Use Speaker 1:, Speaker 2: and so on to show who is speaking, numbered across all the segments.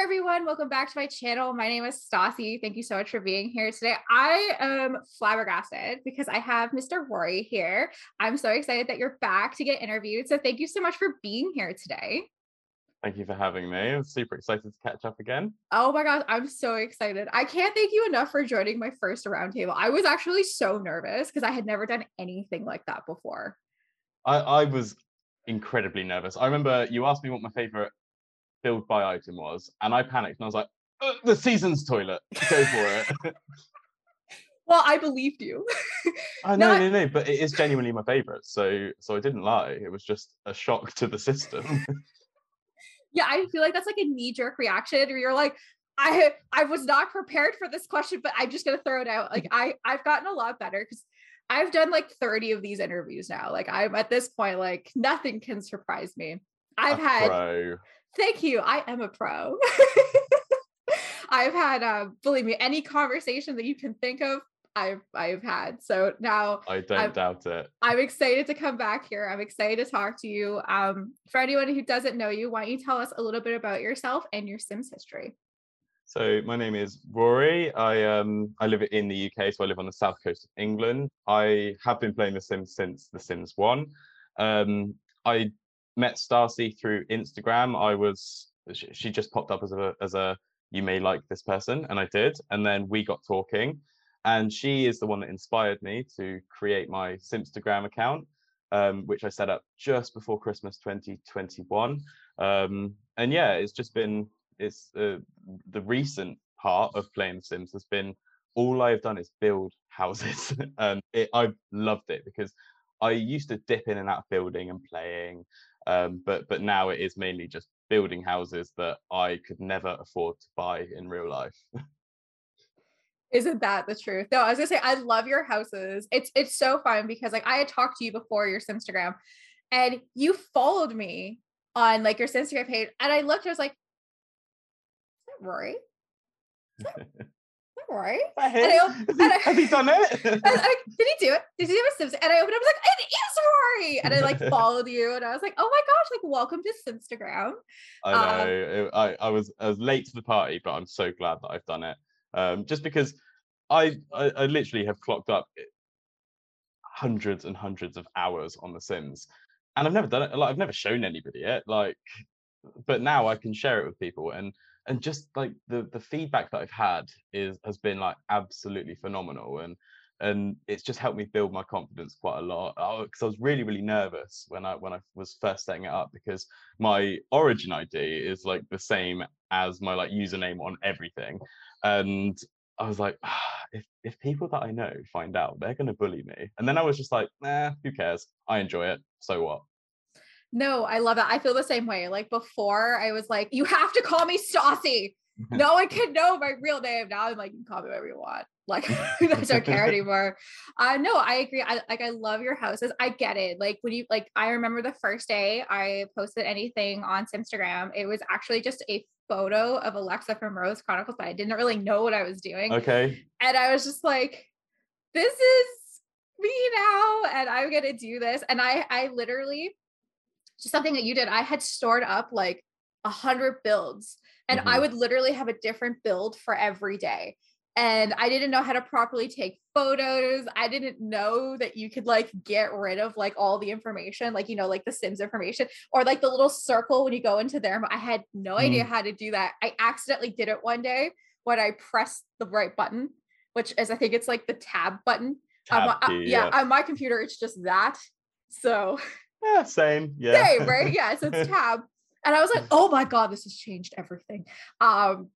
Speaker 1: everyone. Welcome back to my channel. My name is Stassi. Thank you so much for being here today. I am flabbergasted because I have Mr. Rory here. I'm so excited that you're back to get interviewed. So thank you so much for being here today.
Speaker 2: Thank you for having me. I'm super excited to catch up again.
Speaker 1: Oh my gosh, I'm so excited. I can't thank you enough for joining my first roundtable. I was actually so nervous because I had never done anything like that before.
Speaker 2: I, I was incredibly nervous. I remember you asked me what my favorite build buy item was, and I panicked and I was like, uh, the season's toilet. Go for it.
Speaker 1: well, I believed you.
Speaker 2: I know, no, no, no, but it is genuinely my favorite. So, so I didn't lie. It was just a shock to the system.
Speaker 1: yeah, I feel like that's like a knee jerk reaction where you're like, I I was not prepared for this question, but I'm just gonna throw it out. Like I I've gotten a lot better because I've done like 30 of these interviews now. Like I'm at this point, like nothing can surprise me. I've
Speaker 2: a
Speaker 1: had
Speaker 2: pro.
Speaker 1: Thank you. I am a pro. I've had, uh, believe me, any conversation that you can think of, I've I've had. So now
Speaker 2: I don't
Speaker 1: I'm,
Speaker 2: doubt it.
Speaker 1: I'm excited to come back here. I'm excited to talk to you. Um, for anyone who doesn't know you, why don't you tell us a little bit about yourself and your Sims history?
Speaker 2: So my name is Rory. I um I live in the UK, so I live on the south coast of England. I have been playing The Sims since The Sims One. Um, I met Stassi through Instagram. I was she just popped up as a as a you may like this person, and I did. And then we got talking, and she is the one that inspired me to create my Simstagram account, um, which I set up just before Christmas 2021. Um, and yeah, it's just been it's uh, the recent part of playing Sims has been all I've done is build houses, and it, I've loved it because I used to dip in and out of building and playing, um, but but now it is mainly just building houses that I could never afford to buy in real life.
Speaker 1: Isn't that the truth? No, I was gonna say I love your houses. It's it's so fun because like I had talked to you before your Instagram, and you followed me on like your Instagram page, and I looked, I was like, "Is that Rory?" Is that, right? And I,
Speaker 2: and I, Has he done it?
Speaker 1: I, I, did he do it? Did he do a Sims? And I opened up, I was like, it is Rory. And I like followed you, and I was like, oh my gosh, like welcome to Simstagram.
Speaker 2: I know. Um, I, I was I was late to the party, but I'm so glad that I've done it. Um, just because I, I I literally have clocked up hundreds and hundreds of hours on The Sims, and I've never done it. Like I've never shown anybody it. Like, but now I can share it with people and and just like the the feedback that I've had is has been like absolutely phenomenal and and it's just helped me build my confidence quite a lot because I was really really nervous when I when I was first setting it up because my origin ID is like the same as my like username on everything and I was like ah, if if people that I know find out they're going to bully me and then I was just like nah who cares? I enjoy it so what
Speaker 1: no, I love it. I feel the same way. Like before, I was like, you have to call me Stassi. no one can know my real name. Now I'm like, you can call me whatever you want. Like I don't care anymore. Uh no, I agree. I like I love your houses. I get it. Like when you like I remember the first day I posted anything on Instagram, it was actually just a photo of Alexa from Rose Chronicles, but I didn't really know what I was doing.
Speaker 2: Okay.
Speaker 1: And I was just like, this is me now, and I'm gonna do this. And I I literally just something that you did. I had stored up like a hundred builds and mm-hmm. I would literally have a different build for every day. And I didn't know how to properly take photos. I didn't know that you could like get rid of like all the information, like, you know, like the Sims information or like the little circle when you go into there. I had no mm. idea how to do that. I accidentally did it one day when I pressed the right button, which is, I think it's like the tab button.
Speaker 2: Tab
Speaker 1: um,
Speaker 2: key,
Speaker 1: yeah,
Speaker 2: yeah,
Speaker 1: on my computer, it's just that. So
Speaker 2: yeah, same. Yeah.
Speaker 1: Same, right? Yeah. So it's tab. And I was like, oh my God, this has changed everything. Um,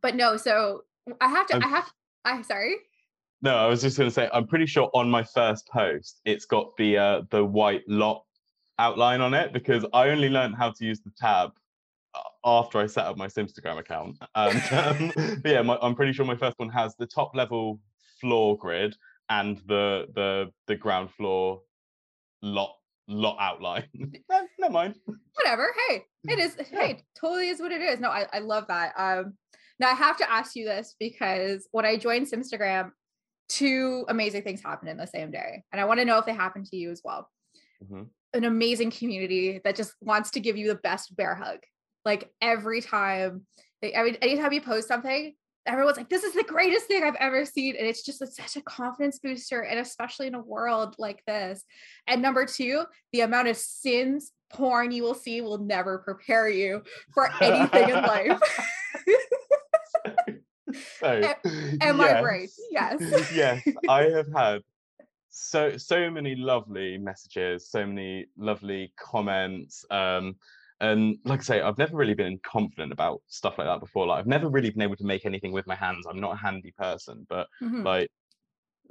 Speaker 1: but no, so I have to, I'm, I have I sorry.
Speaker 2: No, I was just gonna say, I'm pretty sure on my first post, it's got the uh the white lot outline on it because I only learned how to use the tab uh, after I set up my Simstagram account. And um, yeah, my, I'm pretty sure my first one has the top level floor grid and the the the ground floor lot lot outline. no, never mind.
Speaker 1: Whatever. Hey, it is. Yeah. Hey, totally is what it is. No, I, I love that. Um, now I have to ask you this because when I joined Simstagram, two amazing things happened in the same day, and I want to know if they happened to you as well. Mm-hmm. An amazing community that just wants to give you the best bear hug. Like every time, like, I mean, anytime you post something, everyone's like, this is the greatest thing I've ever seen. And it's just it's such a confidence booster. And especially in a world like this. And number two, the amount of sims porn you will see will never prepare you for anything in life.
Speaker 2: so,
Speaker 1: am, am I right? Yes.
Speaker 2: yes, I have had so so many lovely messages, so many lovely comments. Um, and like I say, I've never really been confident about stuff like that before. Like I've never really been able to make anything with my hands. I'm not a handy person, but
Speaker 1: Mhm.
Speaker 2: like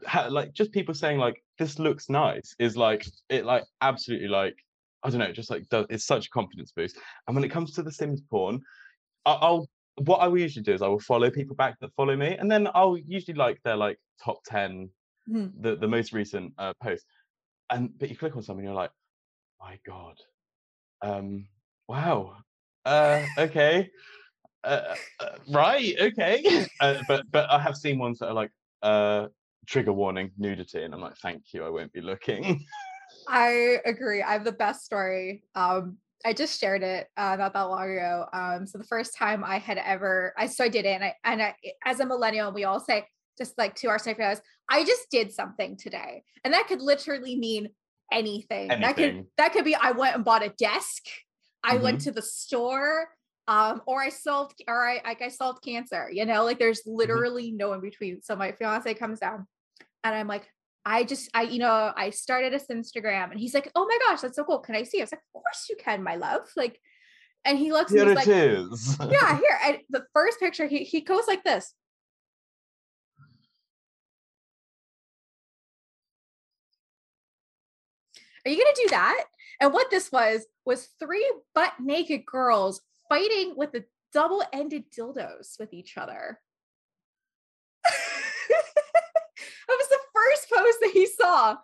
Speaker 2: ha- like just people saying like this looks nice is like it like absolutely like I don't know, just like does, it's such a confidence boost. And when it comes to the Sims porn, I- I'll what I will usually do is I will follow people back that follow me, and then I'll usually like their like top ten,
Speaker 1: Mhm.
Speaker 2: the the most recent uh, post. And but you click on something, you're like, my god, um, wow, uh, okay, uh, uh, right, okay. Uh, but but I have seen ones that are like uh trigger warning nudity, and I'm like, thank you, I won't be looking.
Speaker 1: I agree. I have the best story. Um, I just shared it uh, not that long ago. Um, so the first time I had ever, I so I did it, and I and I, as a millennial, we all say just like to our significant I just did something today, and that could literally mean anything. anything. That could that could be I went and bought a desk. I went to the store. Um, or I solved, or I like I solved cancer. You know, like there's literally no in between. So my fiance comes down, and I'm like, I just, I, you know, I started a Instagram and he's like, oh my gosh, that's so cool. Can I see? I was like, of course you can, my love. Like, and he looks and
Speaker 2: Here
Speaker 1: like,
Speaker 2: is.
Speaker 1: yeah, here. And the first picture, he, he goes like this. Are you going to do that? And what this was, was three butt naked girls fighting with the double ended dildos with each other. that was the first post that he saw.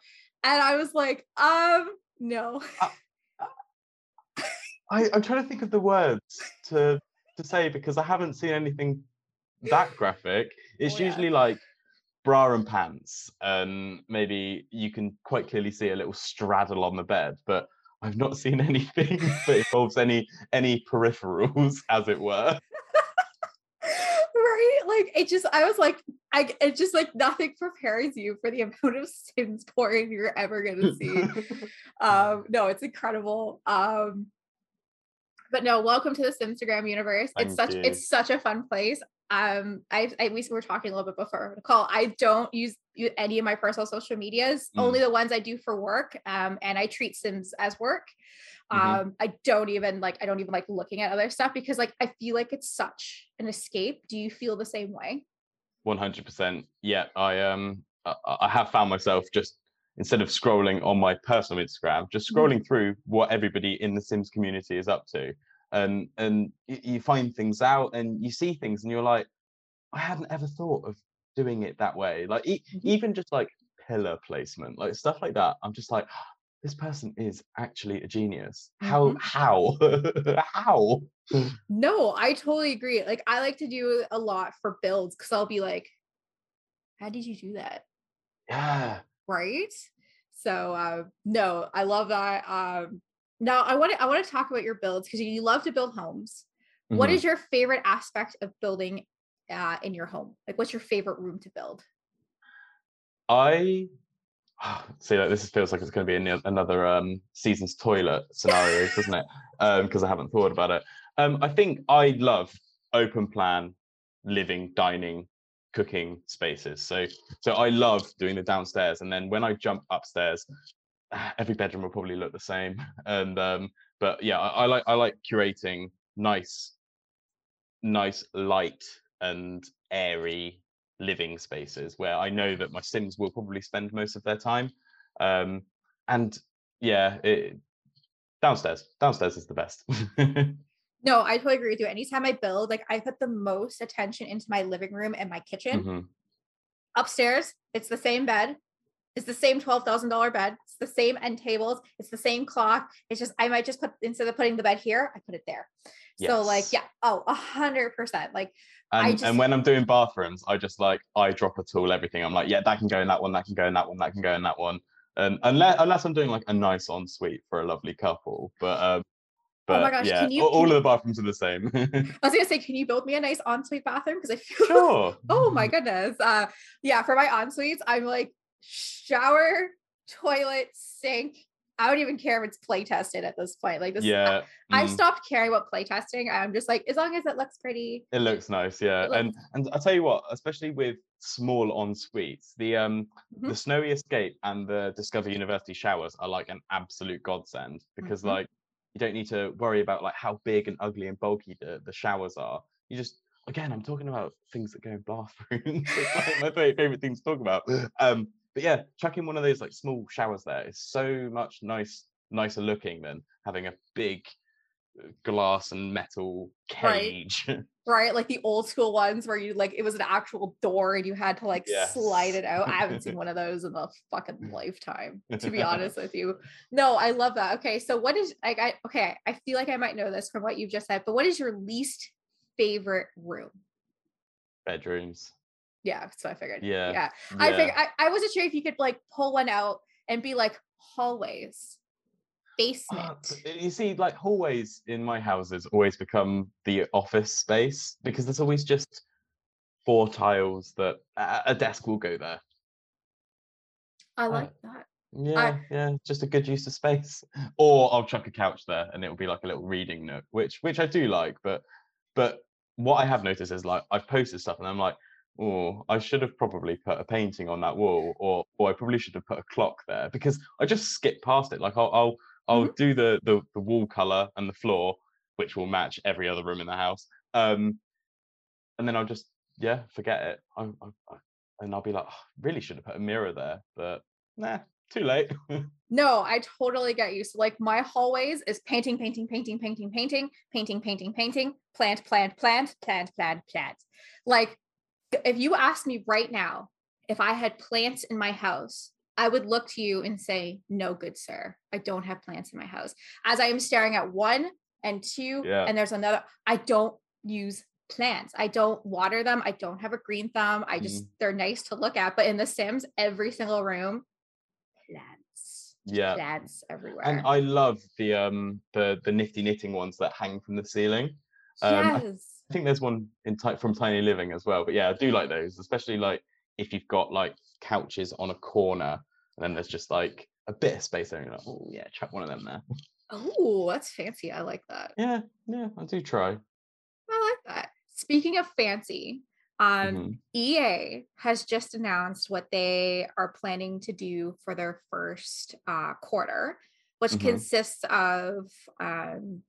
Speaker 1: And I was like, um, no.
Speaker 2: I, I'm trying to think of the words to to say because I haven't seen anything that graphic. It's
Speaker 1: Oh, yeah.
Speaker 2: usually like bra and pants, and maybe you can quite clearly see a little straddle on the bed, but I've not seen anything that involves any any peripherals, as it were.
Speaker 1: right? Like it just i was like i it just like nothing prepares you for the amount of sims porn you're ever gonna see. Um no it's incredible. Um but no welcome to the simstagram universe. It's such
Speaker 2: you.
Speaker 1: it's such a fun place um i i we were talking a little bit before the call i don't use any of my personal social medias
Speaker 2: Mm.
Speaker 1: only the ones i do for work um and i treat sims as work
Speaker 2: Mhm.
Speaker 1: um i don't even like i don't even like looking at other stuff because like i feel like it's such an escape do you feel the same way
Speaker 2: One hundred percent. Yeah, I um I, I have found myself just instead of scrolling on my personal Instagram, just
Speaker 1: Mhm.
Speaker 2: scrolling through what everybody in the Sims community is up to, and and you find things out and you see things and you're like, I hadn't ever thought of doing it that way. Like e-
Speaker 1: Mhm.
Speaker 2: even just like pillar placement, like stuff like that. I'm just like, this person is actually a genius. How
Speaker 1: Mhm.
Speaker 2: how how?
Speaker 1: no i totally agree like i like to do a lot for builds because i'll be like how did you do that
Speaker 2: Yeah.
Speaker 1: right so uh no i love that um now i want to i want to talk about your builds because you love to build homes What
Speaker 2: Mhm.
Speaker 1: is your favorite aspect of building uh in your home like what's your favorite room to build
Speaker 2: I see like this feels like it's going to be ano- another um season's toilet scenario, doesn't it? Um, because I haven't thought about it. Um, I think I love open plan living, dining, cooking spaces. So so I love doing the downstairs, and then when I jump upstairs, every bedroom will probably look the same. And um, but yeah, I, I like I like curating nice, nice light and airy living spaces where I know that my Sims will probably spend most of their time. Um, and yeah, it, downstairs, downstairs is the best.
Speaker 1: no i totally agree with you anytime i build like i put the most attention into my living room and my kitchen
Speaker 2: Mhm.
Speaker 1: upstairs it's the same bed it's the same $12000 bed it's the same end tables it's the same clock it's just i might just put instead of putting the bed here i put it there so like yeah oh a hundred percent like I
Speaker 2: And,
Speaker 1: just-
Speaker 2: and when I'm doing bathrooms, I just like I drop a tool everything. I'm like, yeah, that can go in that one, that can go in that one, that can go in that one. And unless unless I'm doing like a nice ensuite for a lovely couple, but um, But
Speaker 1: Oh my gosh,
Speaker 2: yeah,
Speaker 1: can you-
Speaker 2: all, all
Speaker 1: can
Speaker 2: of the bathrooms are the same.
Speaker 1: I was gonna say, can you build me a nice ensuite bathroom? Because I feel
Speaker 2: sure.
Speaker 1: oh my goodness. Uh yeah, for my ensuites, I'm like shower, toilet, sink. I don't even care if it's play tested at this point. Like this
Speaker 2: Yeah.
Speaker 1: I
Speaker 2: mm,
Speaker 1: stopped caring about play testing. I'm just like, as long as it looks pretty.
Speaker 2: It looks nice, yeah.
Speaker 1: It
Speaker 2: And and I tell you what, especially with small en suites, the um
Speaker 1: Mhm.
Speaker 2: the Snowy Escape and the Discover University showers are like an absolute godsend because
Speaker 1: Mhm.
Speaker 2: like you don't need to worry about like how big and ugly and bulky the, the showers are. You just again, I'm talking about things that go in bathrooms. like my favorite thing to talk about. Um, but yeah, chucking one of those like small showers there is so much nice, nicer looking than having a big uh, glass and metal cage.
Speaker 1: Right. Like the old school ones where you like it was an actual door and you had to like slide it out. I haven't seen one of those in a fucking lifetime, to be honest with you. No, I love that. Okay. So what is like I okay, I feel like I might know this from what you've just said, but what is your least favorite room?
Speaker 2: Bedrooms.
Speaker 1: Yeah, so I figured.
Speaker 2: Yeah,
Speaker 1: Yeah. I
Speaker 2: yeah.
Speaker 1: figured I, I wasn't sure if you could like pull one out and be like hallways,
Speaker 2: Uh,
Speaker 1: basement.
Speaker 2: but you see, like hallways in my houses always become the office space because there's always just four tiles that a a desk will go there.
Speaker 1: I like that.
Speaker 2: Yeah, yeah, just a good use of space. Or I'll chuck a couch there and it'll be like a little reading nook, which which I do like, but but what I have noticed is like I've posted stuff and I'm like, oh, I should have probably put a painting on that wall, or or I probably should have put a clock there because I just skip past it. Like I'll I'll I'll do the, the the wall color and the floor, which will match every other room in the house. Um, and then I'll just yeah forget it. I, I, and I'll be like, oh, really should have put a mirror there, but nah, too late.
Speaker 1: No, I totally get you. So like my hallways is painting, painting, painting, painting, painting, painting, painting, painting, plant, plant, plant, plant, plant, plant. Like if you asked me right now if I had plants in my house, I would look to you and say, "No, good sir, I don't have plants in my house." As I am staring at one and two,
Speaker 2: Yeah.
Speaker 1: and there's another. I don't use plants. I don't water them. I don't have a green thumb. I just they're nice to look at. But in The Sims, every single room, plants
Speaker 2: yeah.
Speaker 1: plants everywhere.
Speaker 2: And I love the um the the nifty knitting ones that hang from the ceiling. um,
Speaker 1: yes.
Speaker 2: I think there's one in ti- from Tiny Living as well. But yeah, I do like those, especially like if you've got like couches on a corner and then there's just like a bit of space there. And you're like, oh yeah, chuck one of them there.
Speaker 1: Oh, that's fancy. I like that.
Speaker 2: Yeah, yeah, I do try.
Speaker 1: I like that. Speaking of fancy, um,
Speaker 2: Mhm.
Speaker 1: EA has just announced what they are planning to do for their first uh, quarter, which
Speaker 2: Mhm.
Speaker 1: consists of um,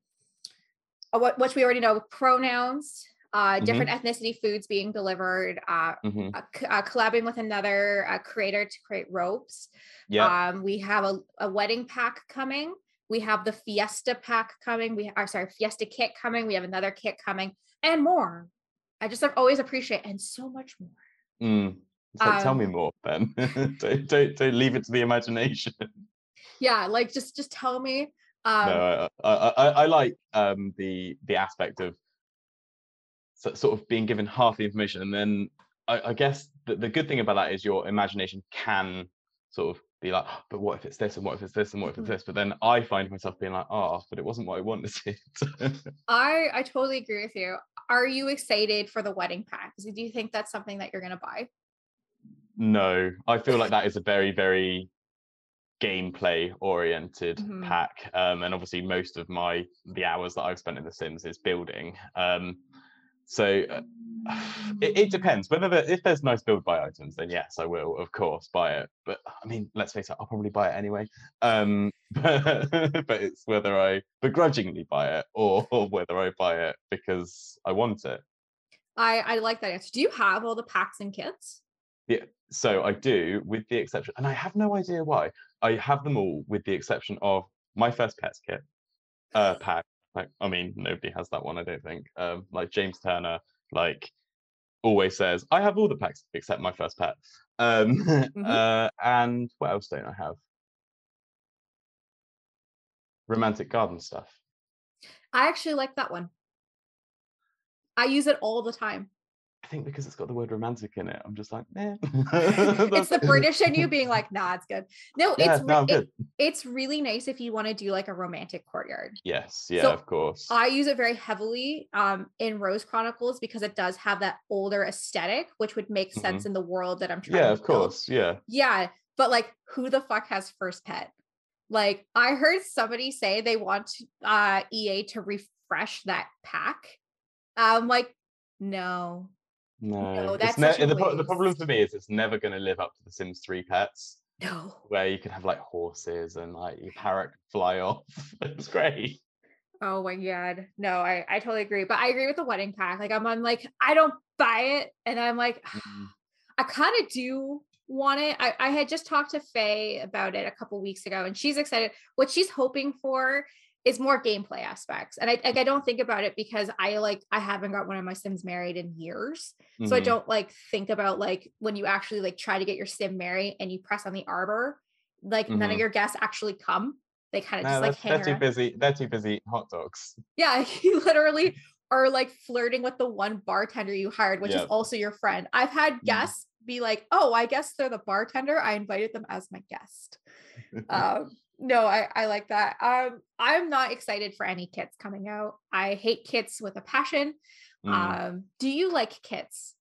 Speaker 1: which we already know pronouns, uh, different ethnicity foods being delivered, uh,
Speaker 2: Mhm.
Speaker 1: uh, uh, collabing with another uh, creator to create ropes.
Speaker 2: Yeah,
Speaker 1: Um, we have a, a wedding pack coming. We have the Fiesta pack coming. We are sorry, Fiesta kit coming. We have another kit coming, and more. I just always appreciate and so much more.
Speaker 2: mm. It's like, tell me
Speaker 1: um,
Speaker 2: more, Ben. don't, don't don't leave it to the imagination.
Speaker 1: Yeah, like just just tell me. Um,
Speaker 2: no, I, I, I, I like um, the the aspect of sort of being given half the information, and then I, I guess the, the good thing about that is your imagination can sort of be like, "Oh, but what if it's this, and what if it's this, and what if it's
Speaker 1: Mhm.
Speaker 2: this? But then I find myself being like, oh, but it wasn't what I wanted. To.
Speaker 1: I I totally agree with you. Are you excited for the wedding pack? Do you think that's something that you're gonna buy?
Speaker 2: no, I feel like that is a very very gameplay oriented
Speaker 1: Mhm.
Speaker 2: pack um and obviously most of my the hours that i've spent in the sims is building um so uh, it, it depends whether there, if there's nice build buy items then yes i will of course buy it but i mean let's face it i'll probably buy it anyway um but, but it's whether i begrudgingly buy it or, or whether i buy it because i want it
Speaker 1: I I like that answer. Do you have all the packs and kits?
Speaker 2: So i do with the exception and i have no idea why i have them all with the exception of my first pets kit uh pack like i mean nobody has that one i don't think um like james turner like always says i have all the packs except my first pet um uh and what else don't i have romantic garden stuff
Speaker 1: I actually like that one. I use it all the time.
Speaker 2: I think because it's got the word romantic in it, I'm just like, eh.
Speaker 1: it's the British in you being like, nah, it's good. No,
Speaker 2: Yeah,
Speaker 1: it's
Speaker 2: no,
Speaker 1: it- it's really nice if you want to do like a romantic courtyard.
Speaker 2: Yes, yeah,
Speaker 1: So,
Speaker 2: of course.
Speaker 1: I use it very heavily um, in Rose Chronicles because it does have that older aesthetic, which would make sense in the world that I'm trying.
Speaker 2: Mm-hmm. yeah, of
Speaker 1: build.
Speaker 2: course. Yeah.
Speaker 1: Yeah, but like, who the fuck has first pet? Like, I heard somebody say they want uh, EA to refresh that pack. I'm like, no,
Speaker 2: No,
Speaker 1: that's
Speaker 2: ne- the, the problem for me is it's never going to live up to The Sims 3 pets,
Speaker 1: no.
Speaker 2: where you can have like horses and like your parrot fly off. it's great.
Speaker 1: Oh my god. No, I, I totally agree. But I agree with the wedding pack. Like I'm on like, I don't buy it. And I'm like,
Speaker 2: Mm.
Speaker 1: I kind of do want it. I, I had just talked to Faye about it a couple weeks ago, and she's excited. What she's hoping for is more gameplay aspects. And I like I don't think about it because I like I haven't got one of my Sims married in years. So I
Speaker 2: Mhm.
Speaker 1: don't like think about like when you actually like try to get your Sim married and you press on the arbor, like none of
Speaker 2: Mhm.
Speaker 1: your guests actually come. They kind of
Speaker 2: No,
Speaker 1: just like hang
Speaker 2: they're too
Speaker 1: around.
Speaker 2: busy. They're too busy eating hot dogs.
Speaker 1: Yeah, you literally are like flirting with the one bartender you hired, which is also your friend. I've had
Speaker 2: Mm.
Speaker 1: guests be like, "Oh, I guess they're the bartender. I invited them as my guest." um, no, I I like that. Um, I'm not excited for any kits coming out. I hate kits with a passion.
Speaker 2: Mm.
Speaker 1: Um, do you like kits?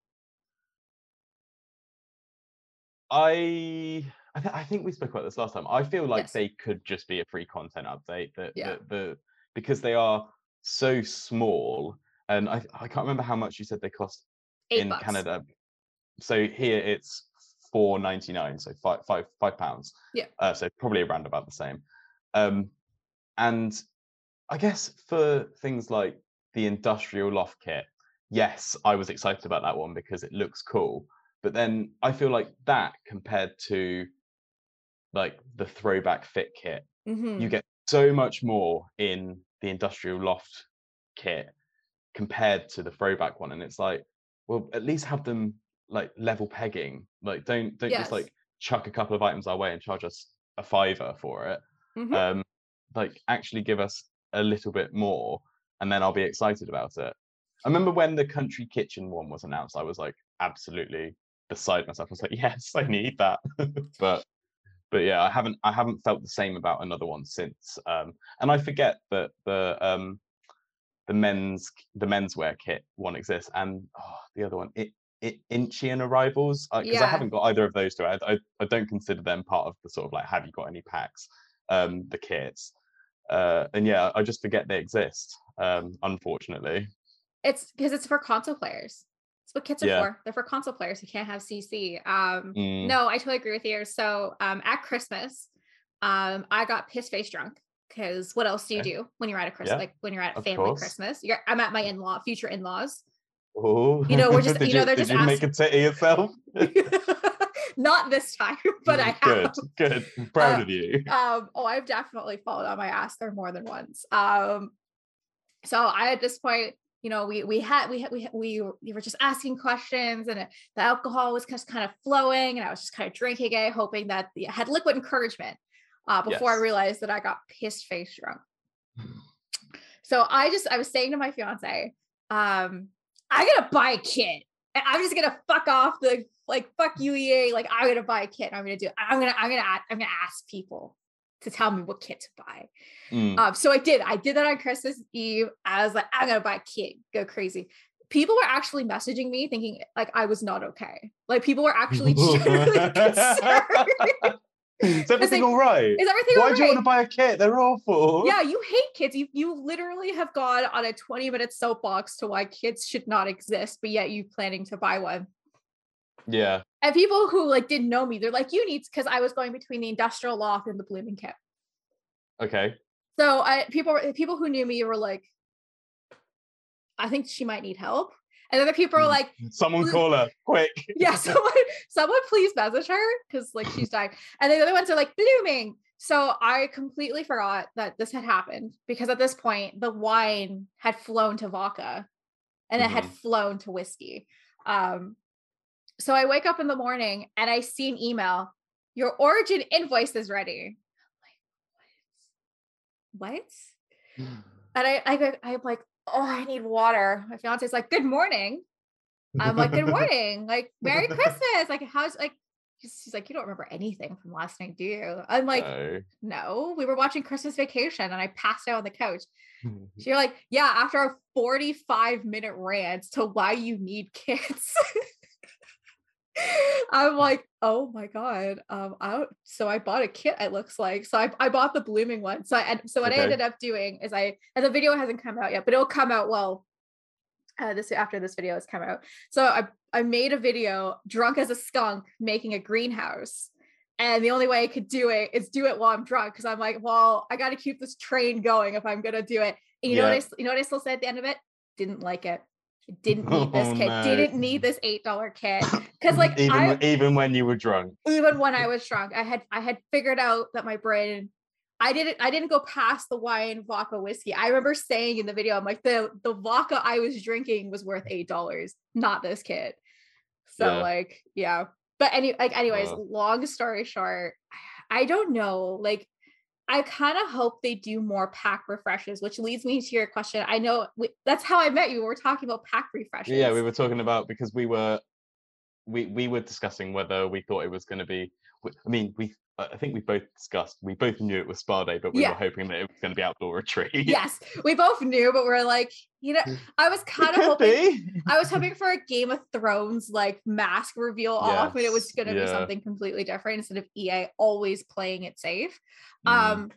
Speaker 2: I I, th- I think we spoke about this last time. I feel like
Speaker 1: Yes.
Speaker 2: they could just be a free content update that
Speaker 1: Yeah.
Speaker 2: the, the because they are so small and I I can't remember how much you said they cost
Speaker 1: Eight
Speaker 2: in
Speaker 1: bucks.
Speaker 2: Canada. So here it's four ninety nine, so five five five pounds.
Speaker 1: Yeah.
Speaker 2: Uh, so probably around about the same. Um, and I guess for things like the industrial loft kit, yes, I was excited about that one because it looks cool. But then I feel like that compared to like the throwback fit kit,
Speaker 1: Mhm.
Speaker 2: you get so much more in the industrial loft kit compared to the throwback one and it's like well at least have them like level pegging like don't don't
Speaker 1: Yes.
Speaker 2: just like chuck a couple of items our way and charge us a fiver for it
Speaker 1: Mhm.
Speaker 2: um like actually give us a little bit more and then i'll be excited about it i remember when the country kitchen one was announced i was like absolutely beside myself i was like yes i need that but but yeah i haven't i haven't felt the same about another one since um and i forget that the um the men's the menswear kit one exists and oh, the other one it Incheon arrivals because
Speaker 1: Yeah.
Speaker 2: I haven't got either of those two. I, I I don't consider them part of the sort of like have you got any packs um the kits uh and yeah I just forget they exist um unfortunately
Speaker 1: It's because it's for console players. It's what kits are
Speaker 2: Yeah.
Speaker 1: for. They're for console players who can't have CC. Um,
Speaker 2: Mm,
Speaker 1: No, I totally agree with you. So um, at Christmas, um, I got piss face drunk because what else do you
Speaker 2: Okay.
Speaker 1: do when you're at a Christmas?
Speaker 2: Yeah,
Speaker 1: Like when you're at a family. Christmas, you're, I'm at my in-law, future in-laws.
Speaker 2: Oh
Speaker 1: You know, we're just-
Speaker 2: did
Speaker 1: you know, they're
Speaker 2: did
Speaker 1: just
Speaker 2: you make a titty yourself
Speaker 1: Not this time, but I have.
Speaker 2: good I'm proud of you
Speaker 1: Um, oh, I've definitely fallen on my ass there more than once. Um, so I at this point, you know, we we had we had we we were- we were just asking questions, and it, the alcohol was just kind of flowing, and I was just kind of drinking it, hoping that the, I had liquid encouragement. Uh, before I realized that I got pissed face drunk. So I just I was saying to my fiance, um, I gotta buy a kit. And I'm just gonna fuck off the like fuck you EA. Like I'm gonna buy a kit. and I'm gonna do. I'm gonna I'm gonna I'm gonna ask people to tell me what kit to buy.
Speaker 2: Mm,
Speaker 1: Um, so I did. I did that on Christmas Eve. I was like, I'm gonna buy a kit. Go crazy. People were actually messaging me thinking like I was not okay. Like people were actually genuinely concerned.
Speaker 2: is everything all right
Speaker 1: Is everything
Speaker 2: alright?
Speaker 1: why
Speaker 2: do you want to buy a kit they're awful
Speaker 1: yeah, you hate kids. You you literally have gone on a 20 minute soapbox to why kids should not exist, but yet you planning to buy one.
Speaker 2: yeah
Speaker 1: And people who like didn't know me, they're like, you need because I was going between the industrial loft and the blooming kit.
Speaker 2: okay
Speaker 1: So I people people who knew me were like, I think she might need help. And other people are
Speaker 2: Mm.
Speaker 1: like,
Speaker 2: someone call her quick
Speaker 1: yeah, someone, someone please message her because like she's dying. And then the other ones are like blooming. So I completely forgot that this had happened because at this point the wine had flown to vodka and it had
Speaker 2: Mhm.
Speaker 1: flown to whiskey. Um, so I wake up in the morning and I see an email. Your origin invoice is ready. I'm like, what? What? And I, I, I'm like, oh, I need water. My fiance's like, good morning. I'm like, good morning, like Merry Christmas. Like, how's like she's like, you don't remember anything from last night, do you? I'm like,
Speaker 2: No.
Speaker 1: no, we were watching Christmas Vacation and I passed out on the couch. She's like, yeah, after a 45 minute rant to why you need kids. I'm like, oh my god. Um, I so I bought a kit. It looks like so I, I bought the blooming one. So I so what I ended up doing is I and the video hasn't come out yet, but it'll come out well. Uh, this after this video has come out. So I I made a video drunk as a skunk making a greenhouse. And the only way I could do it is do it while I'm drunk because I'm like, well, I got to keep this train going if I'm gonna do it. And you know what I, you know what I still said at the end of it? Didn't like it. Didn't need this
Speaker 2: Oh,
Speaker 1: kit.
Speaker 2: no.
Speaker 1: Didn't need this eight dollar kit because like
Speaker 2: even
Speaker 1: I
Speaker 2: when- even when you were drunk.
Speaker 1: even when I was drunk, I had I had figured out that my brain. I didn't I didn't go past the wine vodka whiskey. I remember saying in the video, I'm like the the vodka I was drinking was worth eight dollars, not this kit. So
Speaker 2: Yeah.
Speaker 1: like yeah. But any like anyways, long story short, I don't know. Like I kind of hope they do more pack refreshes, which leads me to your question. I know we, that's how I met you. We were talking about pack refreshes.
Speaker 2: Yeah, we were talking about because we were we we were discussing whether we thought it was going to be. I mean, we I think we both discussed. We both knew it was spa day, but we
Speaker 1: Yeah.
Speaker 2: were hoping that it was going to be outdoor retreat.
Speaker 1: yes, we both knew, but we're like, you know, I was kind of hoping.
Speaker 2: be.
Speaker 1: I was hoping for a Game of Thrones like mask reveal off, and it was going to be something completely different instead of EA always playing it safe.
Speaker 2: Mm,
Speaker 1: Um,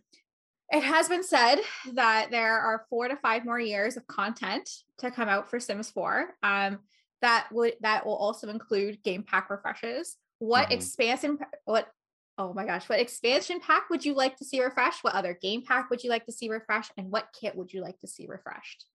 Speaker 1: it has been said that there are four to five more years of content to come out for Sims 4. Um, that would that will also include game pack refreshes. What
Speaker 2: Mhm.
Speaker 1: expansion? What? Oh my gosh! What expansion pack would you like to see refreshed? What other game pack would you like to see refreshed? And what kit would you like to see refreshed?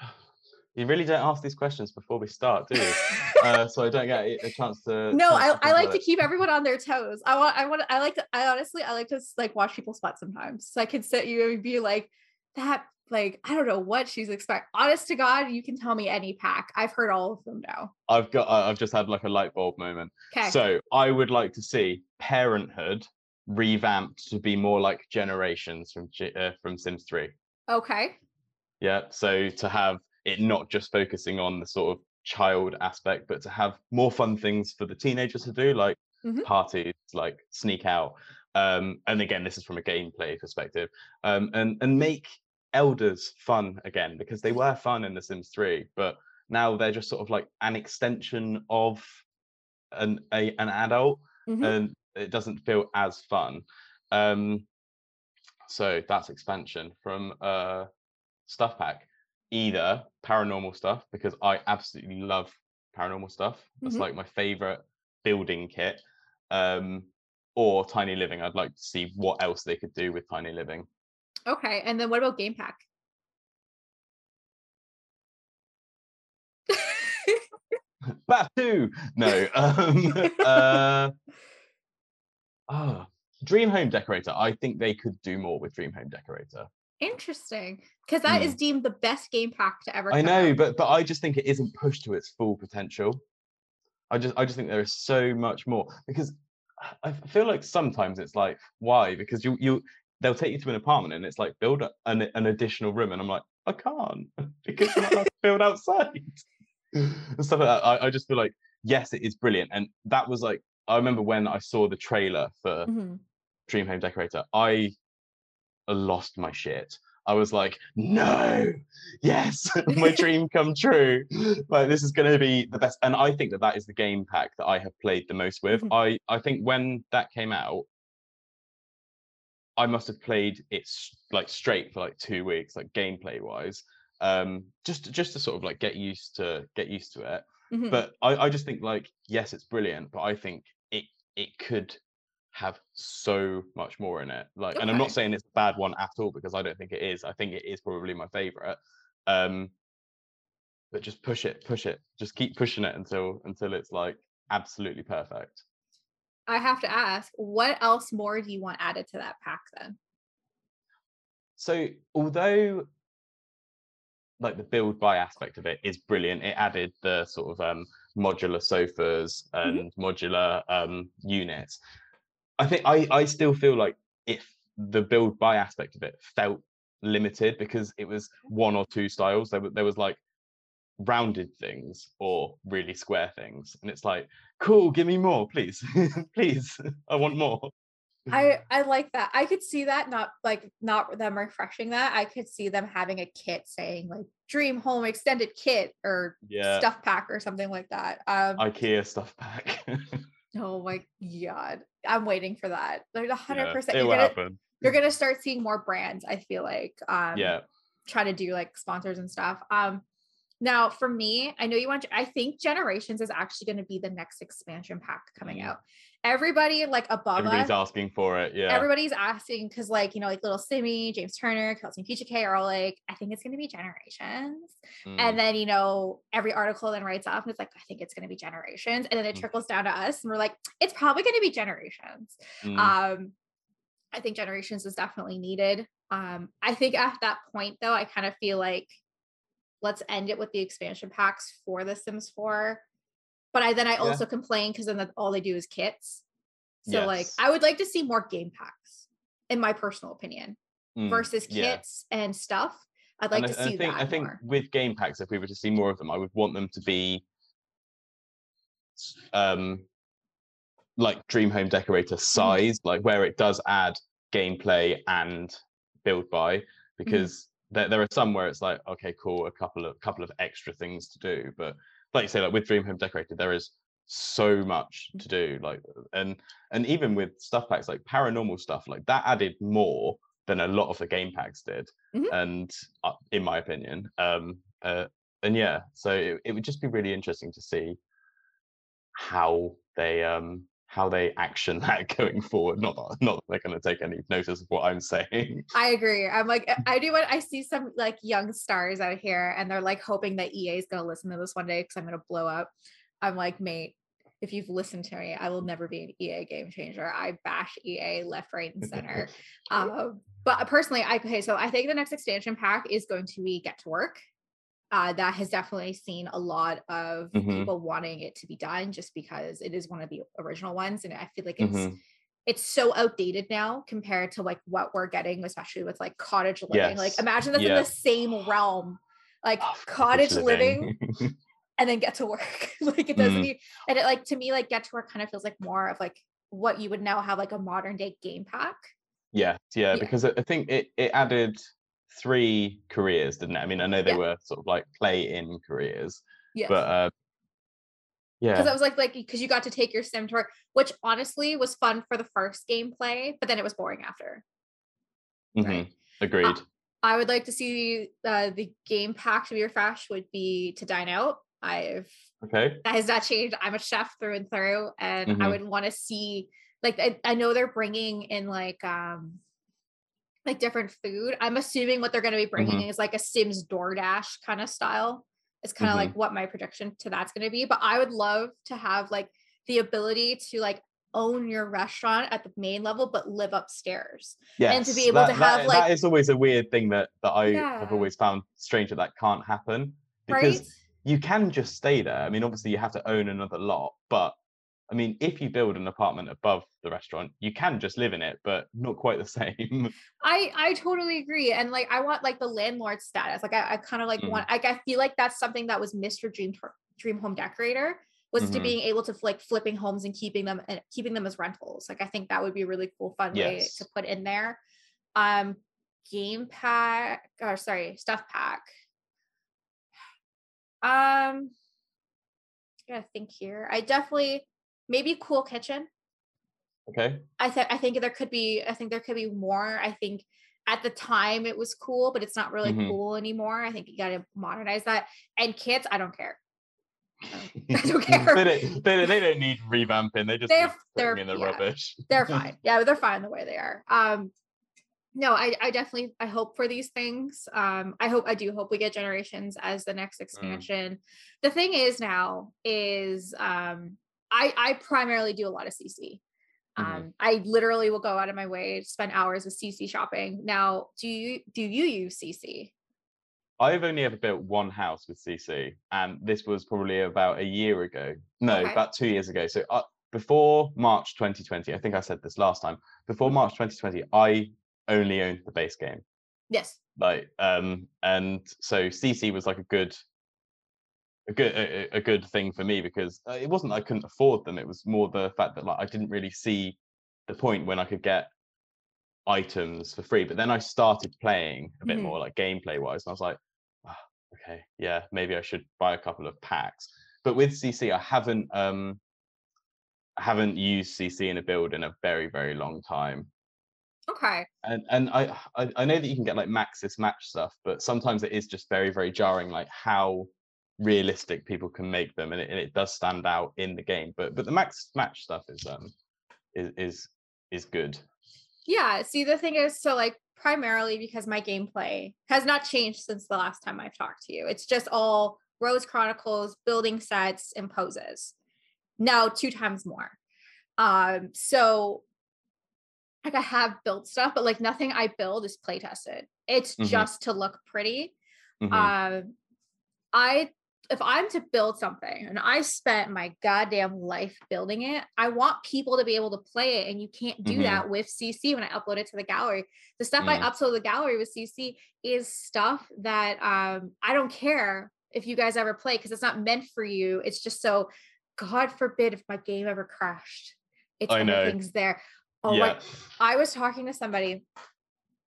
Speaker 2: you really don't ask these questions before we start, do you? uh, so I don't get a chance to.
Speaker 1: no
Speaker 2: chance
Speaker 1: I, I like to keep everyone on their toes i want i want i like to i honestly i like to like watch people spot sometimes so i can sit you and be like that like i don't know what she's expect honest to god you can tell me any pack i've heard all of them now
Speaker 2: I've got. I've just had like a light bulb moment.
Speaker 1: okay
Speaker 2: So I would like to see Parenthood revamped to be more like Generations from G- uh, from Sims 3.
Speaker 1: okay
Speaker 2: Yeah. So to have it not just focusing on the sort of child aspect, but to have more fun things for the teenagers to do, like
Speaker 1: Mhm.
Speaker 2: parties, like sneak out. Um, and again, this is from a gameplay perspective. Um, and and make elders fun again because they were fun in The Sims 3, but now they're just sort of like an extension of an a, an adult
Speaker 1: Mhm.
Speaker 2: and it doesn't feel as fun. Um, so that's expansion from uh, stuff pack. Either paranormal stuff because I absolutely love paranormal stuff. That's
Speaker 1: Mhm.
Speaker 2: like my favorite building kit. Um, or tiny living. I'd like to see what else they could do with tiny living.
Speaker 1: Okay and then what about game pack
Speaker 2: Batuu. No. Um, uh, ah, Dream Home Decorator. I think they could do more with Dream Home Decorator.
Speaker 1: interesting because that is deemed the best game pack to ever
Speaker 2: Hmm. I know,
Speaker 1: out.
Speaker 2: but but I just think it isn't pushed to its full potential. I just I just think there is so much more because I feel like sometimes it's like why because you you they'll take you to an apartment and it's like build an an additional room and I'm like I can't because you're not build outside and stuff like that. I, I just feel like yes it is brilliant and that was like I remember when I saw the trailer for
Speaker 1: Mhm.
Speaker 2: Dream Home Decorator, I lost my shit. I was like, no, yes, my dream come true. Like this is going to be the best, and I think that that is the game pack that I have played the most with.
Speaker 1: Mhm.
Speaker 2: I I think when that came out, I must have played it like straight for like two weeks, like gameplay wise, um, just just to sort of like get used to get used to it.
Speaker 1: Mhm.
Speaker 2: but I, I just think like yes it's brilliant but i think it it could have so much more in it. Like and i'm not saying it's a bad one at all because i don't think it is. I think it is probably my favorite um but just push it push it. Just keep pushing it until until it's like absolutely perfect
Speaker 1: i have to ask what else more do you want added to that pack then
Speaker 2: so although like the build buy aspect of it is brilliant it added the sort of um modular sofas
Speaker 1: Mhm.
Speaker 2: and modular um units i think i i still feel like if the build buy aspect of it felt limited because it was one or two styles there, there was like rounded things or really square things, and it's like, cool, give me more, please, please, I want more.
Speaker 1: I I like that. I could see that not like not them refreshing that. I could see them having a kit saying like Dream Home Extended Kit or
Speaker 2: Yeah,
Speaker 1: stuff pack or something like that. Um
Speaker 2: IKEA stuff pack.
Speaker 1: oh my god. I'm waiting for that. There's a hundred
Speaker 2: Yeah,
Speaker 1: percent
Speaker 2: it
Speaker 1: you're
Speaker 2: will
Speaker 1: gonna
Speaker 2: happen.
Speaker 1: you're gonna start seeing more brands, I feel like. Um
Speaker 2: Yeah,
Speaker 1: try to do like sponsors and stuff. Um now for me, I know you want I think Generations is actually going to be the next expansion pack coming
Speaker 2: Mm.
Speaker 1: out. Everybody like above
Speaker 2: everybody's
Speaker 1: us,
Speaker 2: asking for it. Yeah,
Speaker 1: everybody's asking because like you know like lilsimsie, James Turner, Kelsey and Future K are all like, I think it's going to be Generations.
Speaker 2: Mm,
Speaker 1: And then you know every article then writes off and it's like, I think it's going to be Generations, and then it
Speaker 2: Mm.
Speaker 1: trickles down to us and we're like, it's probably going to be Generations.
Speaker 2: mm,
Speaker 1: Um, I think generations is definitely needed. Um, I think at that point though, I kind of feel like let's end it with the expansion packs for The Sims 4. But I then I also complain because then all they do is kits. So like I would like to see more game packs, in my personal opinion,
Speaker 2: mm,
Speaker 1: versus
Speaker 2: yeah.
Speaker 1: kits and stuff. I'd like
Speaker 2: and
Speaker 1: to
Speaker 2: I,
Speaker 1: see
Speaker 2: I think
Speaker 1: that
Speaker 2: I think
Speaker 1: more.
Speaker 2: with game packs, if we were to see more of them, I would want them to be um like Dream Home Decorator
Speaker 1: Mm-hmm.
Speaker 2: size, like where it does add gameplay and build buy,
Speaker 1: Mm-hmm.
Speaker 2: because there, there are some where it's like, okay, cool, a couple of couple of extra things to do. But like you say, like with Dream Home Decorator there is so much to do. Like and and even with stuff packs like paranormal stuff, like that added more than a lot of the game packs did
Speaker 1: Mhm.
Speaker 2: and uh, in my opinion um uh, and yeah so it, it would just be really interesting to see how they um how they action that going forward not that not that they're going to take any notice of what i'm saying
Speaker 1: I agree. I'm like, I- do what I see some like young stars out here and they're like hoping that EA is going to listen to this one day because I'm going to blow up. I'm like, mate, if you've listened to me, I will never be an EA game changer. I bash EA left, right, and center. um, but personally, I okay, so I think the next expansion pack is going to be Get to Work. Uh, that has definitely seen a lot of
Speaker 2: Mhm.
Speaker 1: people wanting it to be done just because it is one of the original ones. And I feel like it's
Speaker 2: Mhm.
Speaker 1: it's so outdated now compared to like what we're getting, especially with like cottage living. Like imagine that's in the same realm, like
Speaker 2: Oh,
Speaker 1: cottage living
Speaker 2: living.
Speaker 1: and then get to work. like it doesn't
Speaker 2: Mm.
Speaker 1: and it like to me, like get to work kind of feels like more of like what you would now have like a modern day game pack.
Speaker 2: yeah yeah
Speaker 1: Yeah.
Speaker 2: because I think it it added three careers didn't it i mean i know they
Speaker 1: Yeah.
Speaker 2: were sort of like play in careers
Speaker 1: Yes.
Speaker 2: but uh yeah
Speaker 1: because I was like, like, because you got to take your sim tour, which honestly was fun for the first gameplay, but then it was boring after.
Speaker 2: mhm,
Speaker 1: right.
Speaker 2: agreed
Speaker 1: I would like to see uh, the game pack to be refreshed would be to dine out. I've
Speaker 2: okay
Speaker 1: that has not changed. I'm a chef through and through, and I
Speaker 2: Mhm.
Speaker 1: would want to see like I, I know they're bringing in like um like different food. I'm assuming what they're going to be bringing is like a Sims DoorDash kind of style. It's kind of
Speaker 2: Mhm.
Speaker 1: like what my prediction to that's going to be. But I would love to have like the ability to like own your restaurant at the main level, but live upstairs.
Speaker 2: Yes,
Speaker 1: and to be able to have, like-
Speaker 2: that is always a weird thing that that I
Speaker 1: Yeah.
Speaker 2: have always found strange that that can't happen because
Speaker 1: right?
Speaker 2: you can just stay there. I mean, obviously you have to own another lot, but I mean, if you build an apartment above the restaurant, you can just live in it, but not quite the same.
Speaker 1: I I totally agree, and like I want like the landlord status. Like I, I kind of like
Speaker 2: Mhm.
Speaker 1: want. Like I feel like that's something that was Mr. Dream Dream Home Decorator was to
Speaker 2: Mhm.
Speaker 1: being able to like flipping homes and keeping them and keeping them as rentals. Like I think that would be a really cool, fun way to put in there. Um, game pack or sorry, stuff pack. Um, I gotta think here. I definitely maybe cool kitchen.
Speaker 2: okay.
Speaker 1: I think I think there could be I think there could be more. I think at the time it was cool, but it's not really
Speaker 2: Mhm.
Speaker 1: cool anymore. I think you got to modernize that. And kits, I don't care. I don't care.
Speaker 2: they, don't, they, they don't need revamping. They just
Speaker 1: They're- they're-
Speaker 2: in the
Speaker 1: yeah.
Speaker 2: rubbish.
Speaker 1: They're fine. Yeah, they're fine the way they are. Um no, I I definitely I hope for these things. Um I hope I do hope we get generations as the
Speaker 2: Mm.
Speaker 1: next expansion. The thing is now is um I I primarily do a lot of CC. Um,
Speaker 2: Mhm.
Speaker 1: I literally will go out of my way to spend hours with CC shopping. Now, do you do you use CC?
Speaker 2: I've only ever built one house with CC, and this was probably about a year ago. No,
Speaker 1: Okay.
Speaker 2: about two years ago. So uh, before March 2020, I think I said this last time. Before March 2020, I only owned the base game.
Speaker 1: Yes.
Speaker 2: Like, um, and so CC was like a good a good a, a good thing for me because uh, it wasn't I couldn't afford them. It was more the fact that like I didn't really see the point when I could get items for free. But then I started playing a bit
Speaker 1: Mhm.
Speaker 2: more like gameplay wise, and I was like, "Ah, okay, yeah, maybe I should buy a couple of packs. But with CC, I haven't um I haven't used CC in a build in a very very long time.
Speaker 1: Okay.
Speaker 2: And and I, I I know that you can get like Maxis match stuff, but sometimes it is just very very jarring, like how realistic people can make them, and it, and it does stand out in the game. But but the Maxis Match stuff is um is is is good.
Speaker 1: Yeah. See, the thing is, so like primarily because my gameplay has not changed since the last time I've talked to you. It's just all Rose Chronicles, building sets, and poses. Now two times more. Um, so like I have built stuff, but like nothing I build is play tested. It's
Speaker 2: Mhm.
Speaker 1: just to look pretty.
Speaker 2: Mhm.
Speaker 1: Um, I if I'm to build something and I spent my goddamn life building it, I want people to be able to play it, and you can't do
Speaker 2: Mhm.
Speaker 1: that with CC when I upload it to the gallery. The stuff I
Speaker 2: Mm.
Speaker 1: upload to the gallery with CC is stuff that um, I don't care if you guys ever play because it's not meant for you. It's just so, God forbid, if my game ever crashed, it's
Speaker 2: I know.
Speaker 1: there. Oh
Speaker 2: yeah.
Speaker 1: my I was talking to somebody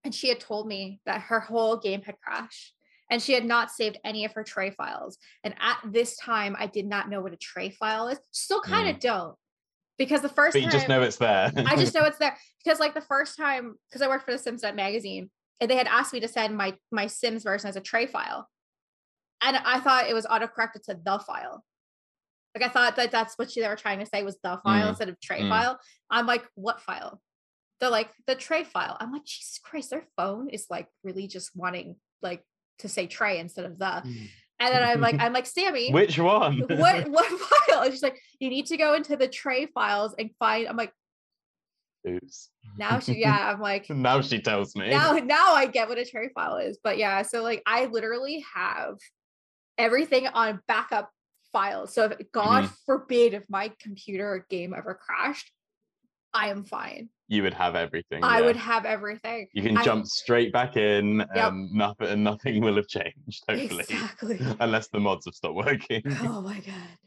Speaker 1: and she had told me that her whole game had crashed and she had not saved any of her tray files. And at this time, I did not know what a tray file is. Still kind of don't because the first
Speaker 2: But you
Speaker 1: time
Speaker 2: just know it's there.
Speaker 1: I just know it's there because like the first time because I worked for the Simsnet magazine and they had asked me to send my my Sims version as a tray file. And I thought it was autocorrected to the file. Like I thought that that's what they were trying to say was the file
Speaker 2: Mm,
Speaker 1: instead of tray
Speaker 2: mm.
Speaker 1: file. I'm like, what file? They're like the tray file. I'm like, Jesus Christ, their phone is like really just wanting like to say tray instead of the. Mm. And then I'm like, I'm like, Sammy,
Speaker 2: Which one?
Speaker 1: what what file? And she's like, you need to go into the tray files and find. I'm like,
Speaker 2: Oops.
Speaker 1: now she, yeah. I'm like,
Speaker 2: Now she tells me.
Speaker 1: now now I get what a tray file is. But yeah, so like I literally have everything on backup files. So if God mm-hmm. forbid if my computer or game ever crashed, I am fine.
Speaker 2: you would have everything.
Speaker 1: I
Speaker 2: yeah.
Speaker 1: would have everything.
Speaker 2: You can
Speaker 1: I-
Speaker 2: jump straight back in, um, nothing, and nothing will have changed, hopefully,
Speaker 1: Exactly.
Speaker 2: unless the mods have stopped working.
Speaker 1: oh my god.